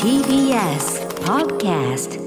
TBS Podcast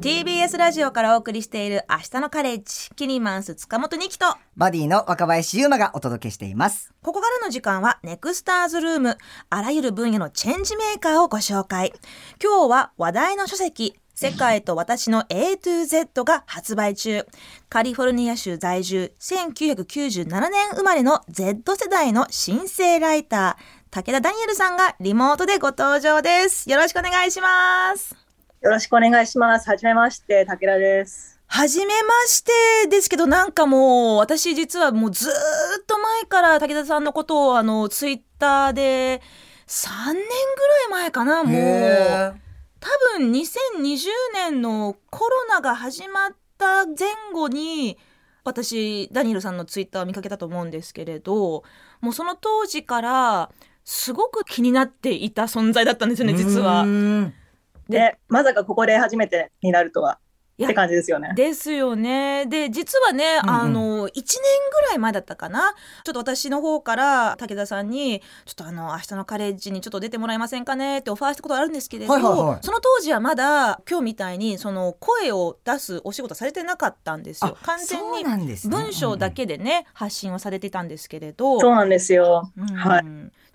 TBS ラジオからお送りしている明日のカレッジキニマンス塚本二希とバディの若林優馬がお届けしています。ここからの時間はネクスターズルームあらゆる分野のチェンジメーカーをご紹介今日は話題の書籍世界と私の A to Z が発売中カリフォルニア州在住1997年生まれの Z 世代の新生ライター武田ダニエルさんがリモートでご登場ですよろしくお願いしますよろしくお願いします。はじめまして、武田です。はじめましてですけどなんかもう私実はもうずーっと前から武田さんのことをあのツイッターで3年ぐらい前かなもうへ多分2020年のコロナが始まった前後に私ダニエルさんのツイッターを見かけたと思うんですけれどもうその当時からすごく気になっていた存在だったんですよね実は。でで、まさかここで初めてになるとは、って感じですよね。ですよね。で実はね、うんうんあの1年ぐらい前だったかなちょっと私の方から武田さんに「ちょっとあの明日のカレッジにちょっと出てもらえませんかね」ってオファーしたことあるんですけれど、はいはいはいその当時はまだ今日みたいにその声を出すお仕事されてなかったんですよ。完全になんですね文章だけでね、発信をされてたんですけれど。そうなんですよ。うんはい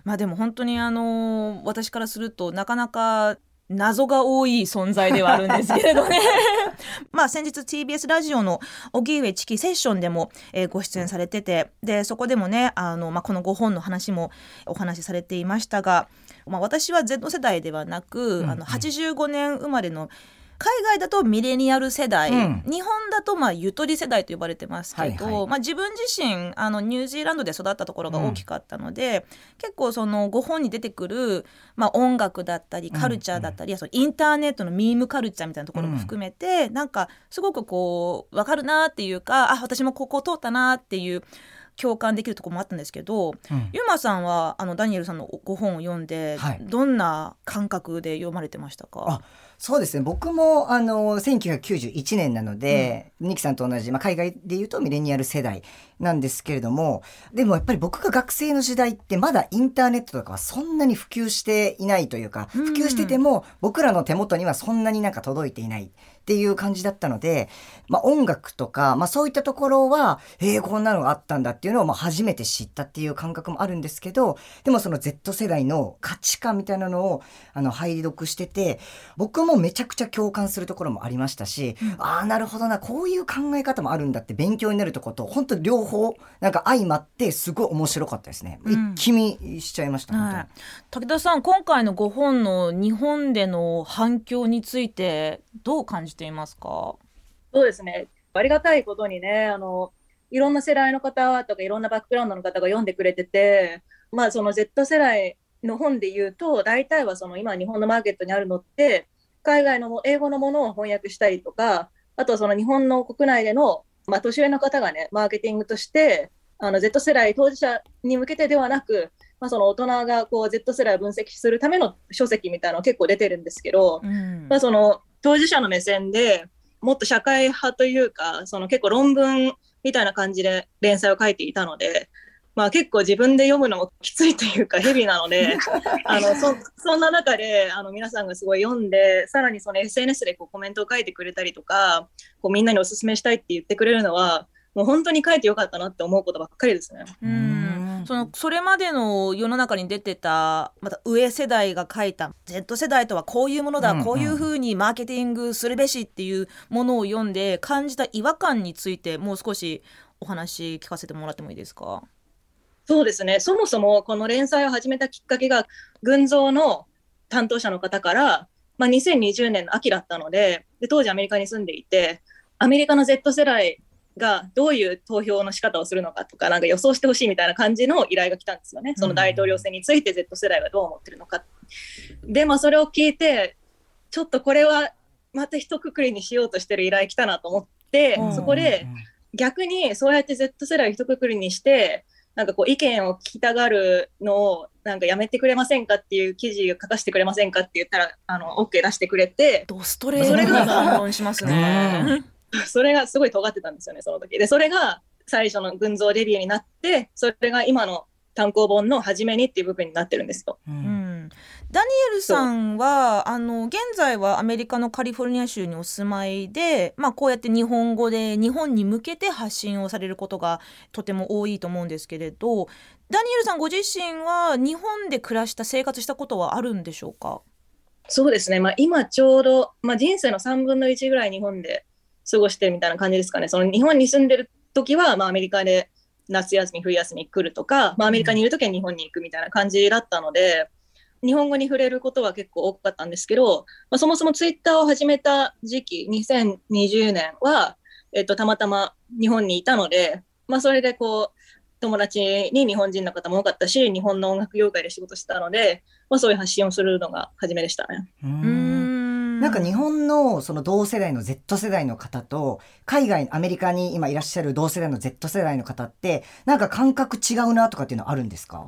まあでも本当にあの私からするとなかなか謎が多い存在ではあるんですけれどね。まあ先日 TBS ラジオの荻上チキセッションでも、えーご出演されててでそこでもねあの、まあ、この5本の話もお話しされていましたが、まあ、私は Z 世代ではなく、んうん。あの85年生まれの海外だとミレニアル世代、うん。日本だとまあゆとり世代と呼ばれてますけど、はいはい。まあ、自分自身あのニュージーランドで育ったところが大きかったので、結構そのご本に出てくる、まあ、音楽だったりカルチャーだったり、そのインターネットのミームカルチャーみたいなところも含めて、なんかすごくこう分かるなっていうかあ私もここ通ったなっていう共感できるところもあったんですけど、うん。ゆまさんはあのダニエルさんのご本を読んで、はい。どんな感覚で読まれてましたか？あそうですね。僕もあの1991年なので、ニキさんと同じ、まあ、海外でいうとミレニアル世代なんですけれどもでもやっぱり僕が学生の時代ってまだインターネットとかはそんなに普及していないというかうん。普及してても僕らの手元にはそんなになんか届いていないっていう感じだったので、まあ、音楽とか、まあ、そういったところはえー、こんなのがあったんだっていうのをまあ初めて知ったっていう感覚もあるんですけどでもその Z 世代の価値観みたいなのをあの拝読してて僕もめちゃくちゃ共感するところもありましたし、ああなるほどなこういう考え方もあるんだって勉強になるとこと本当両方なんか相まってすごい面白かったですね、うん。一気見しちゃいました、本当に。はい、武田さん今回の5本の日本での反響についてどう感じていますか？そうですね。ありがたいことにね、あの、いろんな世代の方とかいろんなバックグラウンドの方が読んでくれてて、まあその Z 世代の本で言うと、大体はその今日本のマーケットにあるのって、海外のも英語のものを翻訳したりとか、あとはその日本の国内での、まあ、年上の方がね、マーケティングとして、あの Z 世代当事者に向けてではなく、まあ、その大人がこう Z 世代を分析するための書籍みたいなの結構出てるんですけど、うん。まあ、その当事者の目線でもっと社会派というかその結構論文みたいな感じで連載を書いていたので、まあ、結構自分で読むのもきついというかヘビーなのであのそそんな中であの皆さんがすごい読んでさらにその SNS でこうコメントを書いてくれたりとかこうみんなにお勧めしたいって言ってくれるのはもう本当に書いてよかったなって思うことばっかりですね。うん。うん。そのそれまでの世の中に出てたまた上世代が書いた Z 世代とはこういうものだ、うんうん。こういうふうにマーケティングするべしっていうものを読んで感じた違和感についてもう少しお話聞かせてもらってもいいですか？そうですね、そもそもこの連載を始めたきっかけが、群像の担当者の方から、まあ、2020年の秋だったのでで、当時アメリカに住んでいて、アメリカの Z 世代がどういう投票の仕方をするのかとか、なんか予想してほしいみたいな感じの依頼が来たんですよね、その大統領選について Z 世代はどう思ってるのか。で、まあ、それを聞いて、ちょっとこれはまた一括りにしようとしてる依頼来たなと思って、うん。そこで、逆にそうやって Z 世代を一括りにしてなんかこう意見を聞きたがるのをなんかやめてくれませんかっていう記事を書かせてくれませんかって言ったらあの OK 出してくれてドストレートな反論しますね。それがすごい尖ってたんですよねその時。でそれが最初の群像レビューになってそれが今の単行本の初めにっていう部分になってるんですよ。ううんん、ダニエルさんはあの現在はアメリカのカリフォルニア州にお住まいで、まあ、こうやって日本語で日本に向けて発信をされることがとても多いと思うんですけれどダニエルさんご自身は日本で暮らした生活したことはあるんでしょうか？そうですね、まあ、今ちょうど、まあ、人生の3分の1ぐらい日本で過ごしてるみたいな感じですかね。その日本に住んでる時は、まあ、アメリカで夏休み冬休み来るとか、まあ、アメリカにいる時は日本に行くみたいな感じだったので。日本語に触れることは結構多かったんですけど、まあ、そもそもツイッターを始めた時期、2020年は、えっと、たまたま日本にいたので、まあ、それでこう、友達に日本人の方も多かったし、日本の音楽業界で仕事してたので、まあ、そういう発信をするのが初めでしたね。うんなんか日本のその同世代の Z 世代の方と海外アメリカに今いらっしゃる同世代の Z 世代の方ってなんか感覚違うなとかっていうのはあるんですか？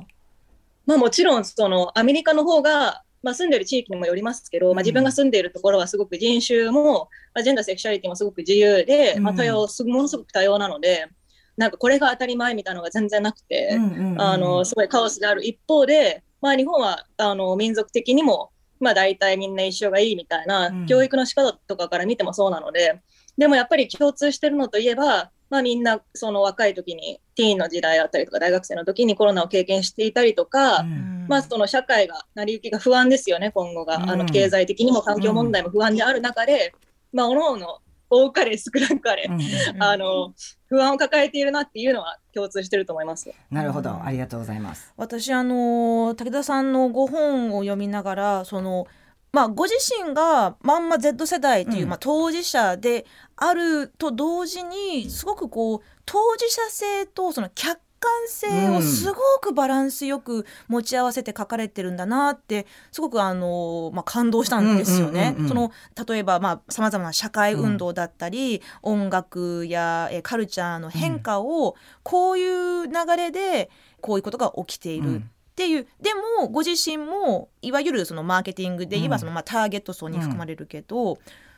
まあ、もちろんそのアメリカの方が、まあ、住んでる地域にもよりますけど、まあ、自分が住んでいるところはすごく人種も、まあ、ジェンダーセクシャリティもすごく自由で、まあ、多様ものすごく多様なので。なんかこれが当たり前みたいなのが全然なくて、あのすごいカオスである一方で、まあ、日本はあの民族的にも、まあ、大体みんな一緒がいいみたいな、うん、教育の仕方とかから見てもそうなのででもやっぱり共通してるのといえばまあ、みんなその若い時にティーンの時代だったりとか大学生の時にコロナを経験していたりとか、うん、まあ、その社会が成り行きが不安ですよね今後が、うん、あの経済的にも環境問題も不安である中で、まあ、おのおの多かれ少なかれ、うん、あの不安を抱えているなっていうのは共通してると思います。なるほど、ありがとうございます。私あの武田さんのご本を読みながらそのまあ、ご自身がまんま Z 世代っていう、うん、まあ、当事者であると同時にすごくこう当事者性とその客観性をすごくバランスよく持ち合わせて書かれてるんだなってすごくあの、まあ、感動したんですよね。その例えばさまざ、まな社会運動だったり、うん、音楽やえカルチャーの変化をこういう流れでこういうことが起きている。っていうでもご自身もいわゆるそのマーケティングで言えばその、まあ、ターゲット層に含まれるけど、うん、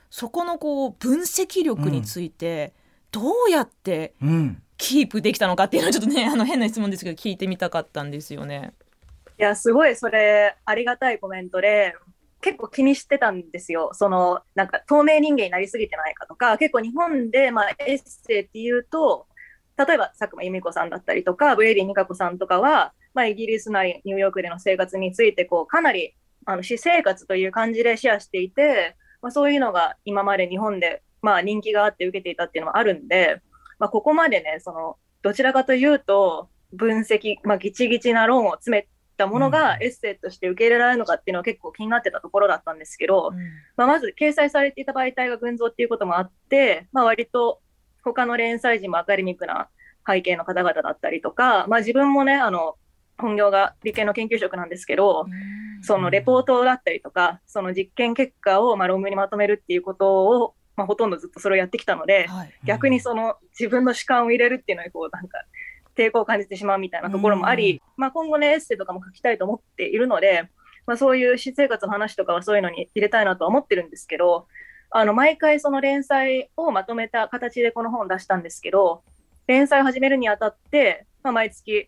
そこのこう分析力についてどうやってキープできたのかっていうのはちょっとね あの変な質問ですけど聞いてみたかったんですよね。いやすごいそれありがたいコメントで結構気にしてたんですよ。そのなんか透明人間になりすぎてないかとか結構日本で、まあ、エッセイっていうと例えば佐久間裕美子さんだったりとかブレイディ・ミカコさんとかはまあ、イギリスなりニューヨークでの生活についてこうかなりあの私生活という感じでシェアしていて、まあ、そういうのが今まで日本でまあ人気があって受けていたっていうのもあるんで、まあ、ここまでねそのどちらかというと分析、まあ、ギチギチな論を詰めたものがエッセイとして受け入れられるのかっていうのは結構気になってたところだったんですけど、うん、まあ、まず掲載されていた媒体が群像っていうこともあって、まあ、割と他の連載時もアカデミックな背景の方々だったりとか、まあ、自分もねあの本業が理系の研究職なんですけど、そのレポートだったりとか、その実験結果をまあ論文にまとめるっていうことを、まあ、ほとんどずっとそれをやってきたので、はい、逆にその自分の主観を入れるっていうのにこうなんか抵抗を感じてしまうみたいなところもあり、まあ、今後ねエッセイとかも書きたいと思っているので、まあ、そういう私生活の話とかはそういうのに入れたいなとは思ってるんですけどあの毎回その連載をまとめた形でこの本を出したんですけど連載を始めるにあたって、まあ、毎月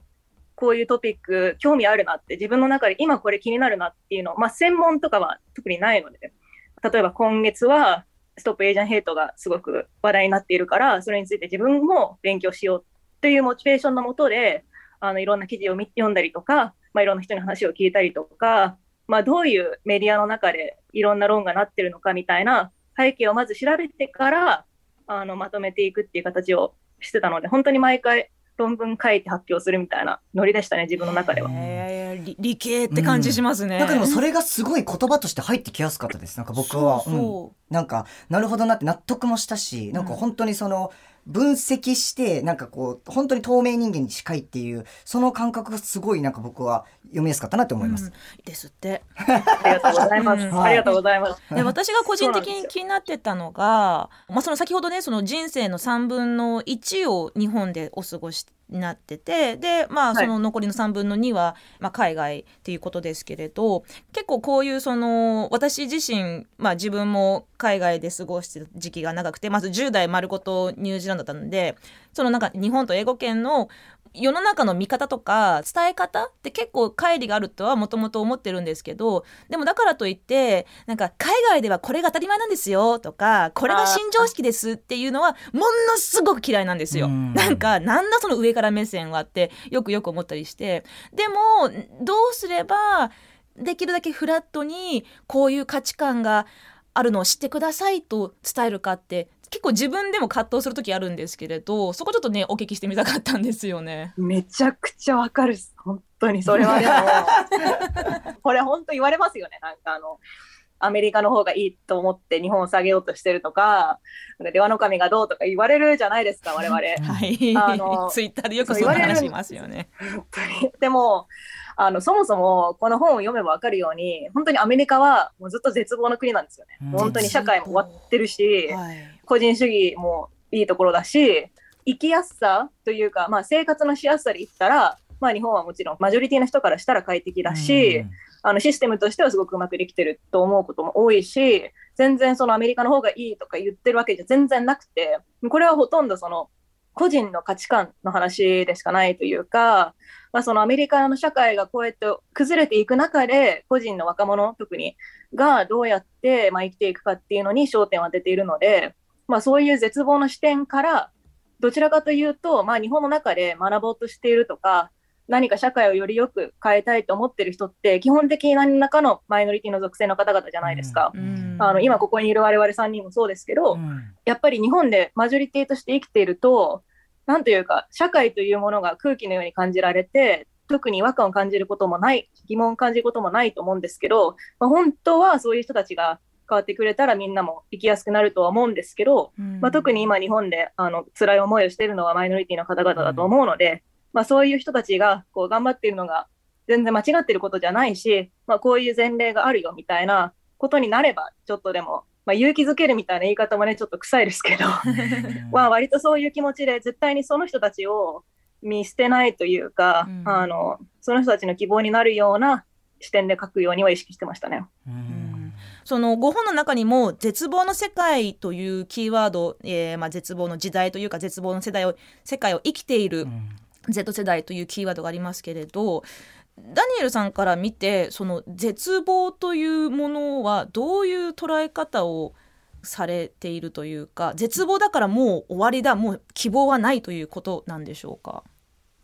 こういうトピック興味あるなって自分の中で今これ気になるなっていうの、まあ、専門とかは特にないので例えば今月はストップエージャンヘイトがすごく話題になっているからそれについて自分も勉強しようというモチベーションのもとであのいろんな記事を読んだりとか、まあ、いろんな人に話を聞いたりとか、まあ、どういうメディアの中でいろんな論がなってるのかみたいな背景をまず調べてからあのまとめていくっていう形をしてたので本当に毎回論文書いて発表するみたいなノリでしたね自分の中では。理理系って感じしますね、うん、なんかでもそれがすごい言葉として入ってきやすかったです。なんか僕は。うん、なんかなるほどなって納得もしたしなんか本当にその、分析してなんかこう本当に透明人間に近いっていうその感覚がすごいなんか僕は読みやすかったなと思います。うん、ですって。ありがとうございます。ありがとうございます。で私が個人的に気になってたのが、まあその先ほどねその人生の3分の1を日本でお過ごしなっててでまあその残りの3分の2は、まあ、海外っていうことですけれど結構こういうその私自身、まあ、自分も海外で過ごしてる時期が長くてまず10代丸ごとニュージーランドだったのでそのなんか日本と英語圏の世の中の見方とか伝え方って結構乖離があるとはもともと思ってるんですけどでもだからといってなんか海外ではこれが当たり前なんですよとかこれが新常識ですっていうのはものすごく嫌いなんですよ。うんなんかなんだその上から目線はってよくよく思ったりしてでもどうすればできるだけフラットにこういう価値観があるのを知ってくださいと伝えるかって結構自分でも葛藤する時あるんですけれどそこちょっとねお聞きしてみたかったんですよね。めちゃくちゃわかる本当にそれはでも。これ本当言われますよね。なんかあのアメリカの方がいいと思って日本を下げようとしてるとか出羽の神がどうとか言われるじゃないですか我々。はい、あのツイッターでよくそんな話しますよね。本当に。でもあのそもそもこの本を読めば分かるように本当にアメリカはもうずっと絶望の国なんですよね、うん。本当に社会も終わってるし、はい。個人主義もいいところだし生きやすさというか、まあ、生活のしやすさで言ったら、まあ、日本はもちろんマジョリティの人からしたら快適だし、あのシステムとしてはすごくうまくできてると思うことも多いし全然そのアメリカの方がいいとか言ってるわけじゃ全然なくてこれはほとんどその個人の価値観の話でしかないというか、まあ、そのアメリカの社会がこうやって崩れていく中で個人の若者特にがどうやってまあ生きていくかっていうのに焦点を当てているので、まあ、そういう絶望の視点からどちらかというと、まあ、日本の中で学ぼうとしているとか何か社会をよりよく変えたいと思ってる人って基本的に何らかのマイノリティの属性の方々じゃないですか。うん。あの今ここにいる我々3人もそうですけど、うん。やっぱり日本でマジョリティとして生きていると、なんというか、社会というものが空気のように感じられて、特に違和感を感じることもない、疑問を感じることもないと思うんですけど、まあ、本当はそういう人たちが変わってくれたらみんなも生きやすくなるとは思うんですけど、うん。まあ、特に今日本であの辛い思いをしているのはマイノリティの方々だと思うので、まあ、そういう人たちがこう頑張っているのが全然間違っていることじゃないし、まあ、こういう前例があるよみたいなことになればちょっとでも、まあ、勇気づけるみたいな言い方もねちょっと臭いですけど まあ割とそういう気持ちで絶対にその人たちを見捨てないというか、うん。あのその人たちの希望になるような視点で書くようには意識してましたね。うん。そのご本の中にも「絶望の世界」というキーワード、えーまあ、絶望の時代というか絶望の世代を世界を生きている Z 世代というキーワードがありますけれどダニエルさんから見てその絶望というものはどういう捉え方をされているというか絶望だからもう終わりだもう希望はないということなんでしょうか？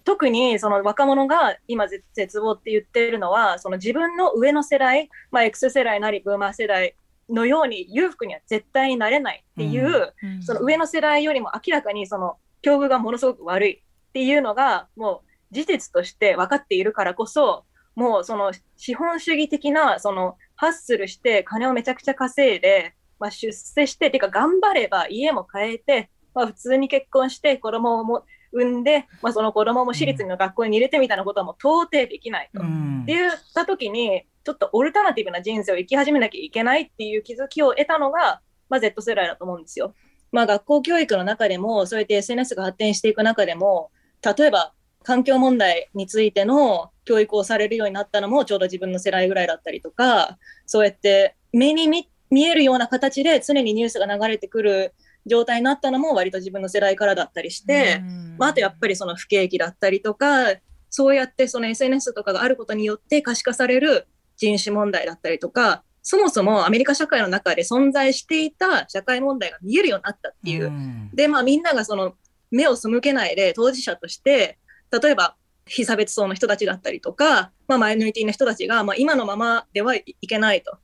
特にその若者が今絶絶望って言ってるのはその自分の上の世代、まあ、X 世代なりブーマー世代のように裕福には絶対になれないっていう、その上の世代よりも明らかにその境遇がものすごく悪いっていうのがもう事実として分かっているからこそもうその資本主義的なそのハッスルして金をめちゃくちゃ稼いで、まあ、出世しててか頑張れば家も変えて、まあ、普通に結婚して子供も産んで、まあ、その子供も私立の学校に入れてみたいなことはもう到底できないと。うんって言った時にちょっとオルタナティブな人生を生き始めなきゃいけないっていう気づきを得たのが、まあ、Z 世代だと思うんですよ。まあ、学校教育の中でもそうやって SNS が発展していく中でも例えば環境問題についての教育をされるようになったのもちょうど自分の世代ぐらいだったりとかそうやって目に見見えるような形で常にニュースが流れてくる状態になったのも割と自分の世代からだったりして、まあ、あとやっぱりその不景気だったりとかそうやってその SNS とかがあることによって可視化される人種問題だったりとかそもそもアメリカ社会の中で存在していた社会問題が見えるようになったっていう。んでまあみんながその目を背けないで当事者として例えば被差別層の人たちだったりとか、まあ、マイノリティの人たちが、まあ、今のままではいいけないと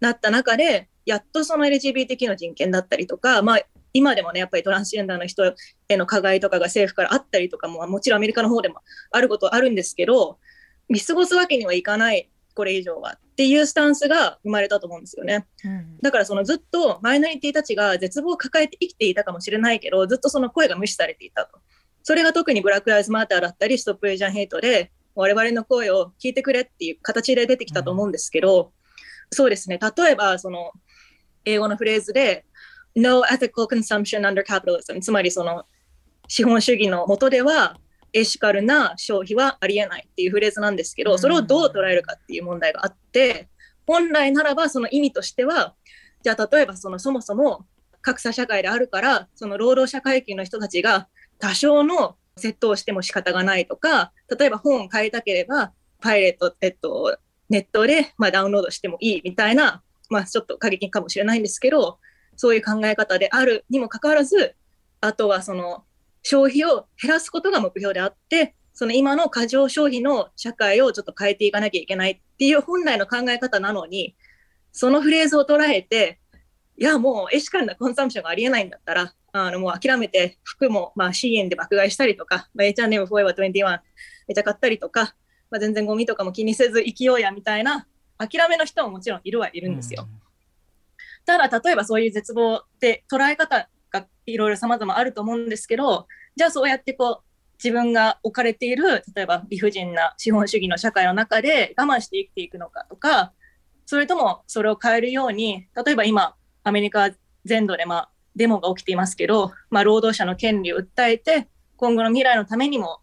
なった中でやっとその LGBTQ の人権だったりとか、まあ、今でもねやっぱりトランスジェンダーの人への加害とかが政府からあったりとかももちろんアメリカの方でもあることはあるんですけど見過ごすわけにはいかないこれ以上はっていうスタンスが生まれたと思うんですよね。うんだからそのずっとマイノリティたちが絶望を抱えて生きていたかもしれないけどずっとその声が無視されていたと。それが特にブラック・ライズ・マーターだったりストップ・エイジャン・ヘイトで我々の声を聞いてくれっていう形で出てきたと思うんですけど、そうですね。例えばその英語のフレーズで No ethical consumption under capitalism つまりその資本主義の下ではエシカルな消費はありえないっていうフレーズなんですけど、それをどう捉えるかっていう問題があって本来ならばその意味としてはじゃあ例えばそのそもそも格差社会であるからその労働者階級の人たちが多少の窃盗しても仕方がないとか、例えば本を買いたければ、パイレート、えっと、ネットで、まあ、ダウンロードしてもいいみたいな、まあ、ちょっと過激かもしれないんですけど、そういう考え方であるにもかかわらず、あとはその消費を減らすことが目標であって、その今の過剰消費の社会をちょっと変えていかなきゃいけないっていう本来の考え方なのに、そのフレーズを捉えて、いや、もうエシカルなコンサムションがありえないんだったら、あのもう諦めて服もまあ C 円で爆買いしたりとか、まあ、H&M フォーエバー21めちゃ買ったりとか、まあ、全然ゴミとかも気にせず生きようやみたいな諦めの人ももちろんいるはいるんですよ。ただ例えばそういう絶望って捉え方がいろいろ様々あると思うんですけどじゃあそうやってこう自分が置かれている例えば理不尽な資本主義の社会の中で我慢して生きていくのかとかそれともそれを変えるように例えば今アメリカ全土でまあデモが起きていますけど、まあ、労働者の権利を訴えて今後の未来のためにも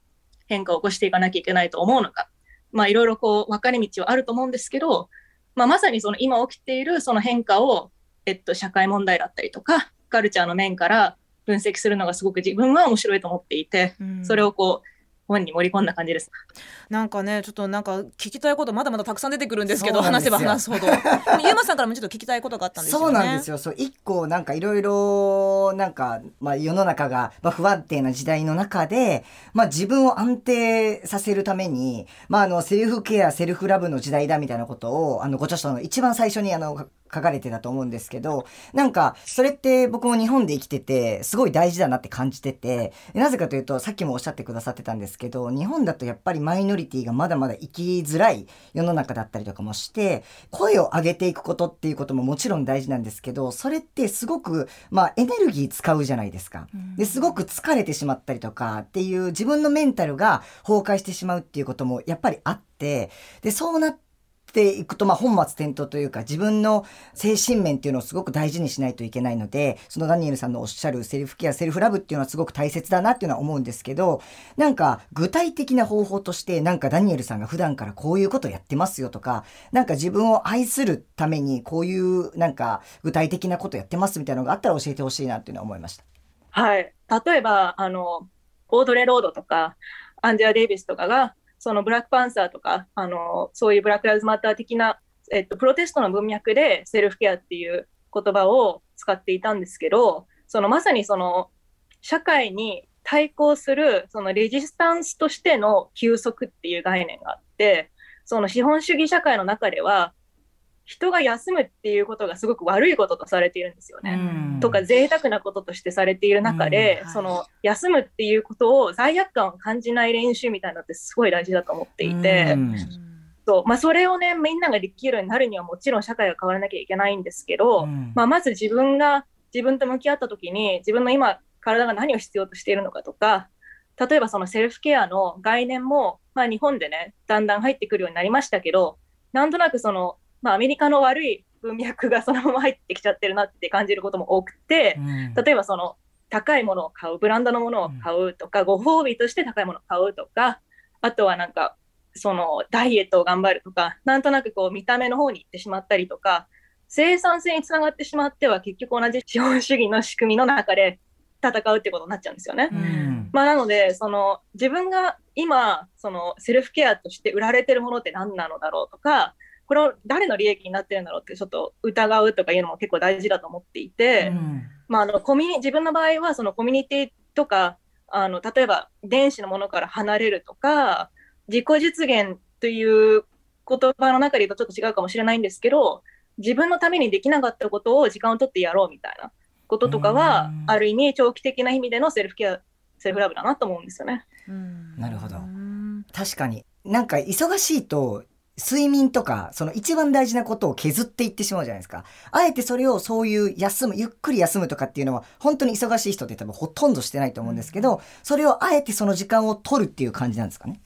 変化を起こしていかなきゃいけないと思うのか、まあ、いろいろこう分かれ道はあると思うんですけど、まあ、まさにその今起きているその変化を、えっと、社会問題だったりとかカルチャーの面から分析するのがすごく自分は面白いと思っていて、うん。それをこう本に盛り込んだ感じです。なんかねちょっとなんか聞きたいことまだまだたくさん出てくるんですけど話せば話すほど ゆうまさんからもちょっと聞きたいことがあったんですよねそうなんですよ。そう一個なんかいろいろなんかまあ世の中がまあ不安定な時代の中でまあ自分を安定させるためにまああのセルフケアセルフラブの時代だみたいなことをあのご著書の一番最初にあの書かれてたと思うんですけどなんかそれって僕も日本で生きててすごい大事だなって感じててなぜかというとさっきもおっしゃってくださってたんですけど日本だとやっぱりマイノリティがまだまだ生きづらい世の中だったりとかもして声を上げていくことっていうことももちろん大事なんですけどそれってすごくまあエネルギー使うじゃないですか。ですごく疲れてしまったりとかっていう自分のメンタルが崩壊してしまうっていうこともやっぱりあってでそうなってていくと、まあ、本末転倒というか自分の精神面っていうのをすごく大事にしないといけないのでそのダニエルさんのおっしゃるセルフケアセルフラブっていうのはすごく大切だなっていうのは思うんですけどなんか具体的な方法としてなんかダニエルさんが普段からこういうことやってますよとかなんか自分を愛するためにこういうなんか具体的なことやってますみたいなのがあったら教えてほしいなっていうのは思いました。はい、例えばあのオードレ・ロードとかアンジェラ・デイビスとかがそのブラックパンサーとかあのそういうブラック・ライズ・マター的な、えっと、プロテストの文脈でセルフケアっていう言葉を使っていたんですけどそのまさにその社会に対抗するそのレジスタンスとしての休息っていう概念があってその資本主義社会の中では人が休むっていうことがすごく悪いこととされているんですよね。うん。とか贅沢なこととしてされている中で、うん。はい。その休むっていうことを罪悪感を感じない練習みたいなのってすごい大事だと思っていて、うん。そう。まあ、それをねみんなができるようになるにはもちろん社会が変わらなきゃいけないんですけど、うん。まあ、まず自分が自分と向き合った時に自分の今体が何を必要としているのかとか例えばそのセルフケアの概念も、まあ、日本でねだんだん入ってくるようになりましたけどなんとなくその、まあ、アメリカの悪い文脈がそのまま入ってきちゃってるなって感じることも多くて、うん。例えばその高いものを買うブランドのものを買うとか、ご褒美として高いものを買うとかあとはなんかそのダイエットを頑張るとかなんとなくこう見た目の方に行ってしまったりとか生産性につながってしまっては結局同じ資本主義の仕組みの中で戦うってことになっちゃうんですよね。うん。まあ、なのでその自分が今そのセルフケアとして売られてるものって何なのだろうとかこれを誰の利益になってるんだろうってちょっと疑うとかいうのも結構大事だと思っていて、うん。まあ、あのコミュニ自分の場合はそのコミュニティとかあの例えば電子のものから離れるとか自己実現という言葉の中で言うとちょっと違うかもしれないんですけど自分のためにできなかったことを時間を取ってやろうみたいなこととかはうん。ある意味長期的な意味でのセルフケアセルフラブだなと思うんですよね。うん。なるほど。うん。確かに。なんか忙しいと睡眠とかその一番大事なことを削っていってしまうじゃないですか。あえてそれをそういう休むゆっくり休むとかっていうのは本当に忙しい人って多分ほとんどしてないと思うんですけど、それをあえてその時間を取るっていう感じなんですかね。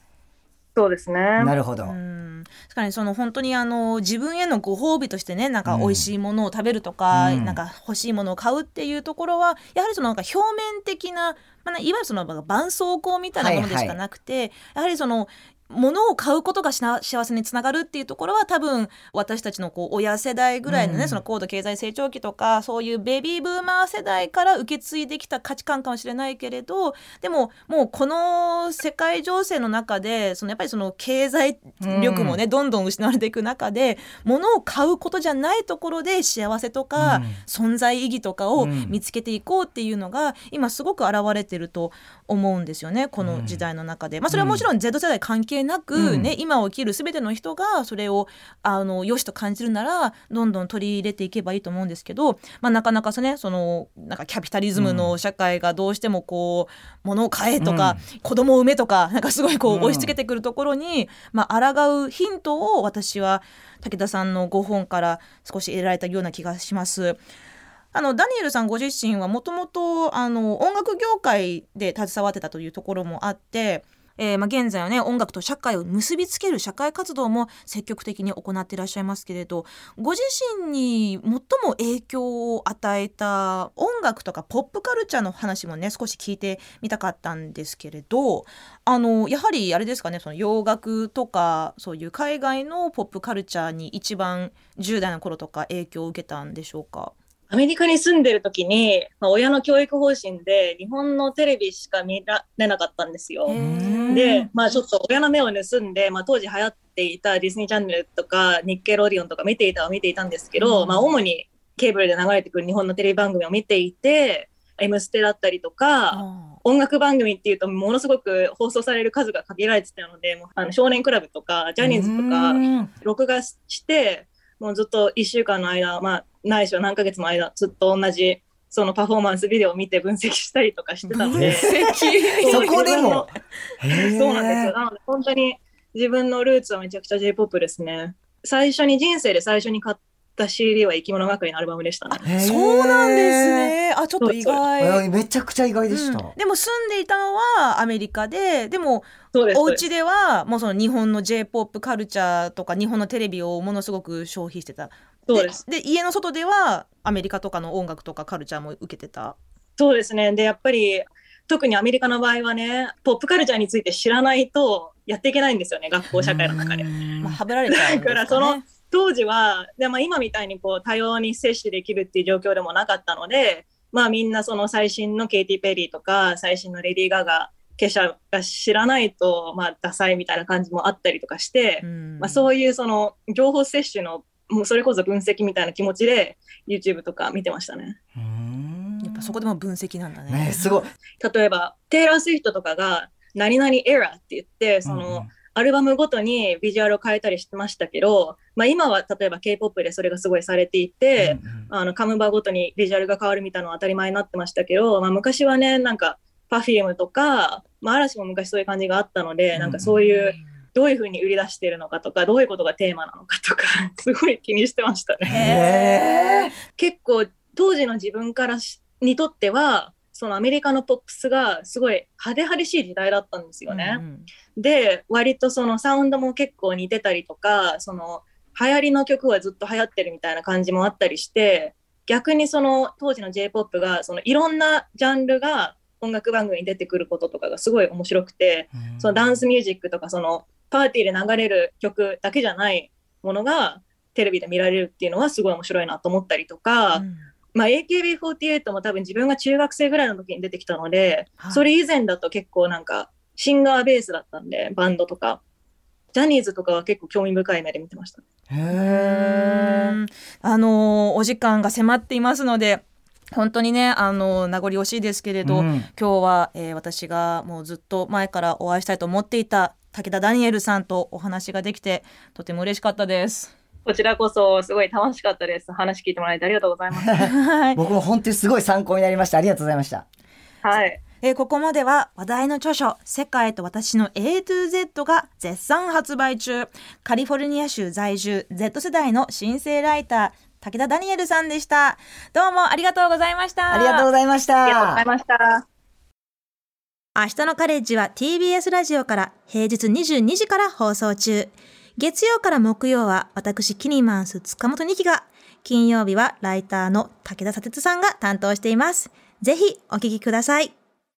そうですね。なるほど、うん。確かにその本当にあの自分へのご褒美としてねなんか美味しいものを食べるとか、うん。なんか欲しいものを買うっていうところはやはりそのなんか表面的な、まあ、いわゆるその絆創膏みたいなものでしかなくて、やはりその物を買うことがしな幸せにつながるっていうところは多分私たちのこう親世代ぐらいのね、うん。その高度経済成長期とかそういうベビーブーマー世代から受け継いできた価値観かもしれないけれどでももうこの世界情勢の中でそのやっぱりその経済力もね、どんどん失われていく中で物を買うことじゃないところで幸せとか、うん。存在意義とかをうん。見つけていこうっていうのが今すごく現れてると思うんですよねこの時代の中で。まあ、それはもちろん Z 世代関係なく、うん。ね今を生きる全ての人がそれをあの良しと感じるならどんどん取り入れていけばいいと思うんですけど、まあ、なかなかそ,、ね、そのなんかキャピタリズムの社会がどうしてもこう物を買えとか、子供を産めとか なんかすごいこううん。押し付けてくるところに、まあ抗うヒントを私は武田さんの5本から少し得られたような気がします。あのダニエルさんご自身はもともとあの音楽業界で携わってたというところもあって、えーまあ、現在はね音楽と社会を結びつける社会活動も積極的に行っていらっしゃいますけれどご自身に最も影響を与えた音楽とかポップカルチャーの話もね少し聞いてみたかったんですけれどあのやはりあれですかねその洋楽とかそういう海外のポップカルチャーに一番10代の頃とか影響を受けたんでしょうか？アメリカに住んでる時に、まあ、親の教育方針で日本のテレビしか見られなかったんですよ。で、まあちょっと親の目を盗んで、まあ当時流行っていたディズニーチャンネルとかニッケローディオンとか見ていたは見ていたんですけど、うん。まあ主にケーブルで流れてくる日本のテレビ番組を見ていて、M ステだったりとか、あ音楽番組っていうとものすごく放送される数が限られてたので、もうあの少年クラブとかジャニーズとかうん。録画して、もうずっと1週間の間、まあないしは何ヶ月も間、ずっと同じそのパフォーマンスビデオを見て分析したりとかしてたので、そこでも？そうなんですよ。なので、本当に自分のルーツはめちゃくちゃ J-POP ですね。最初に、人生で最初に買った CD は生き物係のアルバムでしたね。そうなんですね。あ、ちょっと意外。えめちゃくちゃ意外でした、うんでも住んでいたのはアメリカででもそうです。お家ではもうその日本の j p o p カルチャーとか日本のテレビをものすごく消費してたそうです。で家の外ではアメリカとかの音楽とかカルチャーも受けてたそうですね。で、やっぱり、特にアメリカの場合はね、ポップカルチャーについて知らないとやっていけないんですよね、学校社会の中で。うんまあ、はぶられちゃうんですか、ね、だからその当時は、でまあ、今みたいにこう多様に接種できるっていう状況でもなかったので、まあ、みんなその最新のケイティ・ペリーとか最新のレディー・ガガ化粧が知らないと、まあ、ダサいみたいな感じもあったりとかして、うん。まあ、そういうその情報摂取のもうそれこそ分析みたいな気持ちで YouTube とか見てましたね。うん。やっぱそこでも分析なんだね。ねすごい。例えばテイラー・スウィフトとかが何々エラーって言ってその、アルバムごとにビジュアルを変えたりしてましたけど、まあ、今は例えば K-POP でそれがすごいされていて、うんうん。あのカムバごとにビジュアルが変わるみたいなのは当たり前になってましたけど、まあ、昔はねなんか Perfume とか、まあ、嵐も昔そういう感じがあったので、なんかそういうどういうふうに売り出してるのかとかどういうことがテーマなのかとか すごい気にしてましたね。結構当時の自分からしにとってはそのアメリカのポップスがすごい派手派手しい時代だったんですよね。うんで割とそのサウンドも結構似てたりとかその流行りの曲はずっと流行ってるみたいな感じもあったりして逆にその当時の j p o p がそのいろんなジャンルが音楽番組に出てくることとかがすごい面白くてそのダンスミュージックとかそのパーティーで流れる曲だけじゃないものがテレビで見られるっていうのはすごい面白いなと思ったりとか、うんまあ、AKB48 も多分自分が中学生ぐらいの時に出てきたので、はい。それ以前だと結構なんかシンガーベースだったんでバンドとか。ジャニーズとかは結構興味深い目で見てました。へー。あのーお時間が迫っていますので本当にねあのー名残惜しいですけれど、うん。今日は、えー私がもうずっと前からお会いしたいと思っていた武田ダニエルさんとお話ができてとても嬉しかったです。こちらこそすごい楽しかったです。話聞いてもらえてありがとうございます。はい僕も本当にすごい参考になりましたありがとうございましたはい。えーここまでは話題の著書「世界と私の A to Z」が絶賛発売中カリフォルニア州在住 Z 世代の新生ライター武田ダニエルさんでしたどうもありがとうございましたありがとうございましありがとうございたました。明日のカレッジは TBS ラジオから平日22時から放送中。月曜から木曜は私キニマンス塚本二希が、金曜日はライターの武田砂鉄さんが担当しています。ぜひお聴きください。